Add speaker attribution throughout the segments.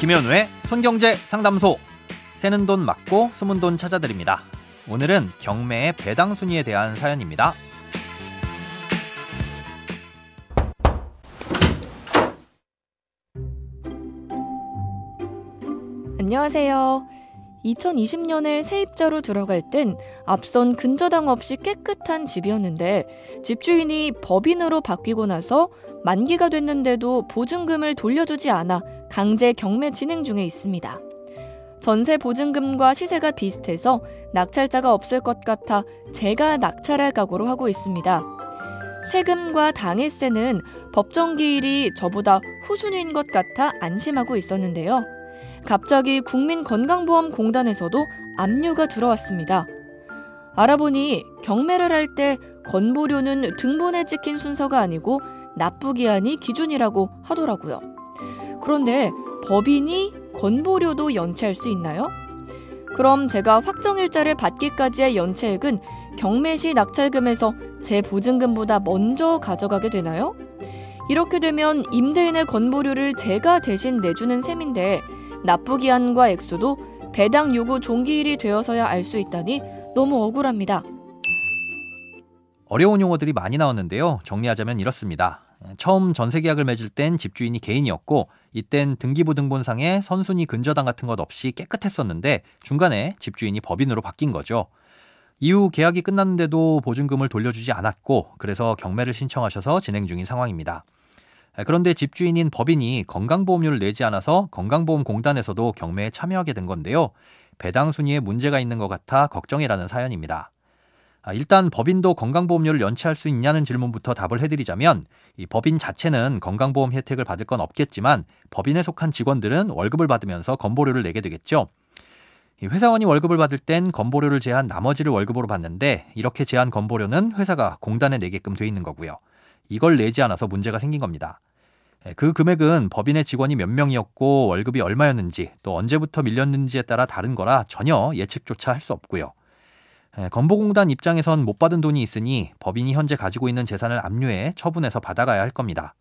Speaker 1: 김현우의 손경제 상담소. 새는 돈 맞고 숨은 돈 찾아드립니다. 오늘은 경매의 배당 순위에 대한 사연입니다.
Speaker 2: 안녕하세요. 2020년에 세입자로 들어갈 땐 앞선 근저당 없이 깨끗한 집이었는데 집주인이 법인으로 바뀌고 나서 만기가 됐는데도 보증금을 돌려주지 않아 강제 경매 진행 중에 있습니다. 전세 보증금과 시세가 비슷해서 낙찰자가 없을 것 같아 제가 낙찰할 각오로 하고 있습니다. 세금과 당해세는 법정 기일이 저보다 후순위인 것 같아 안심하고 있었는데요. 갑자기 국민건강보험공단에서도 압류가 들어왔습니다. 알아보니 경매를 할 때 건보료는 등본에 찍힌 순서가 아니고 납부기한이 기준이라고 하더라고요. 그런데 법인이 건보료도 연체할 수 있나요? 그럼 제가 확정일자를 받기까지의 연체액은 경매시 낙찰금에서 제 보증금보다 먼저 가져가게 되나요? 이렇게 되면 임대인의 건보료를 제가 대신 내주는 셈인데 납부기한과 액수도 배당 요구 종기일이 되어서야 알 수 있다니 너무 억울합니다.
Speaker 1: 어려운 용어들이 많이 나왔는데요. 정리하자면 이렇습니다. 처음 전세 계약을 맺을 땐 집주인이 개인이었고 이땐 등기부 등본상에 선순위 근저당 같은 것 없이 깨끗했었는데 중간에 집주인이 법인으로 바뀐 거죠. 이후 계약이 끝났는데도 보증금을 돌려주지 않았고 그래서 경매를 신청하셔서 진행 중인 상황입니다. 그런데 집주인인 법인이 건강보험료를 내지 않아서 건강보험공단에서도 경매에 참여하게 된 건데요. 배당 순위에 문제가 있는 것 같아 걱정이라는 사연입니다. 아, 일단 법인도 건강보험료를 연체할 수 있냐는 질문부터 답을 해드리자면 이 법인 자체는 건강보험 혜택을 받을 건 없겠지만 법인에 속한 직원들은 월급을 받으면서 건보료를 내게 되겠죠. 회사원이 월급을 받을 땐 건보료를 제한 나머지를 월급으로 받는데 이렇게 제한 건보료는 회사가 공단에 내게끔 돼 있는 거고요. 이걸 내지 않아서 문제가 생긴 겁니다. 그 금액은 법인의 직원이 몇 명이었고 월급이 얼마였는지 또 언제부터 밀렸는지에 따라 다른 거라 전혀 예측조차 할 수 없고요. 건보공단 입장에선 못 받은 돈이 있으니 법인이 현재 가지고 있는 재산을 압류해 처분해서 받아가야 할 겁니다.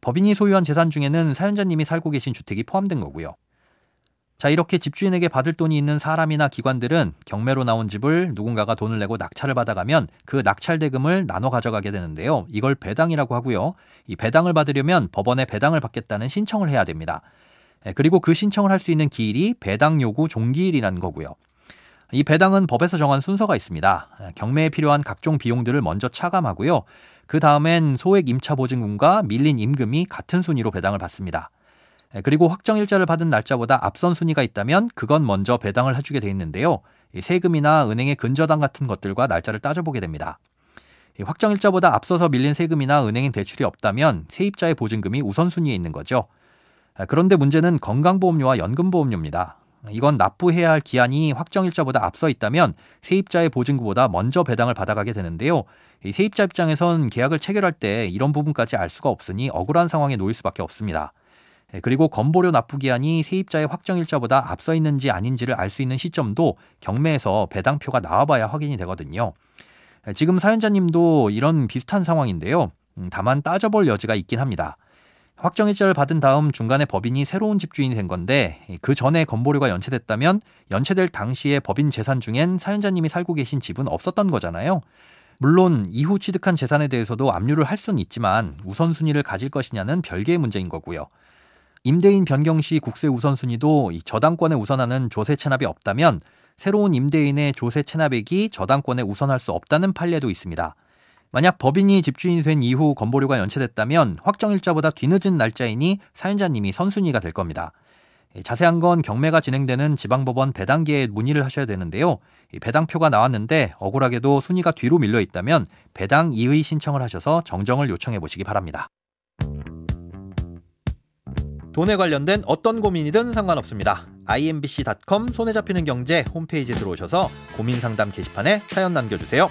Speaker 1: 법인이 소유한 재산 중에는 사연자님이 살고 계신 주택이 포함된 거고요. 자, 이렇게 집주인에게 받을 돈이 있는 사람이나 기관들은 경매로 나온 집을 누군가가 돈을 내고 낙찰을 받아가면 그 낙찰 대금을 나눠 가져가게 되는데요. 이걸 배당이라고 하고요. 이 배당을 받으려면 법원에 배당을 받겠다는 신청을 해야 됩니다. 그리고 그 신청을 할 수 있는 기일이 배당 요구 종기일이라는 거고요. 이 배당은 법에서 정한 순서가 있습니다. 경매에 필요한 각종 비용들을 먼저 차감하고요. 그 다음엔 소액 임차 보증금과 밀린 임금이 같은 순위로 배당을 받습니다. 그리고 확정 일자를 받은 날짜보다 앞선 순위가 있다면 그건 먼저 배당을 해주게 돼 있는데요. 세금이나 은행의 근저당 같은 것들과 날짜를 따져보게 됩니다. 확정 일자보다 앞서서 밀린 세금이나 은행인 대출이 없다면 세입자의 보증금이 우선순위에 있는 거죠. 그런데 문제는 건강보험료와 연금보험료입니다. 이건 납부해야 할 기한이 확정일자보다 앞서 있다면 세입자의 보증금보다 먼저 배당을 받아가게 되는데요. 세입자 입장에선 계약을 체결할 때 이런 부분까지 알 수가 없으니 억울한 상황에 놓일 수밖에 없습니다. 그리고 건보료 납부 기한이 세입자의 확정일자보다 앞서 있는지 아닌지를 알 수 있는 시점도 경매에서 배당표가 나와봐야 확인이 되거든요. 지금 사연자님도 이런 비슷한 상황인데요. 음, 다만 따져볼 여지가 있긴 합니다. 확정일자를 받은 다음 중간에 법인이 새로운 집주인이 된 건데 그 전에 건보료가 연체됐다면 연체될 당시에 법인 재산 중엔 사연자님이 살고 계신 집은 없었던 거잖아요. 물론 이후 취득한 재산에 대해서도 압류를 할 수는 있지만 우선순위를 가질 것이냐는 별개의 문제인 거고요. 임대인 변경 시 국세 우선순위도 저당권에 우선하는 조세 체납이 없다면 새로운 임대인의 조세 체납액이 저당권에 우선할 수 없다는 판례도 있습니다. 만약 법인이 집주인이 된 이후 건보료가 연체됐다면 확정일자보다 뒤늦은 날짜이니 사연자님이 선순위가 될 겁니다. 자세한 건 경매가 진행되는 지방법원 배당계에 문의를 하셔야 되는데요. 배당표가 나왔는데 억울하게도 순위가 뒤로 밀려 있다면 배당 이의 신청을 하셔서 정정을 요청해 보시기 바랍니다. 돈에 관련된 어떤 고민이든 상관없습니다. imbc.com 손에 잡히는 경제 홈페이지에 들어오셔서 고민 상담 게시판에 사연 남겨주세요.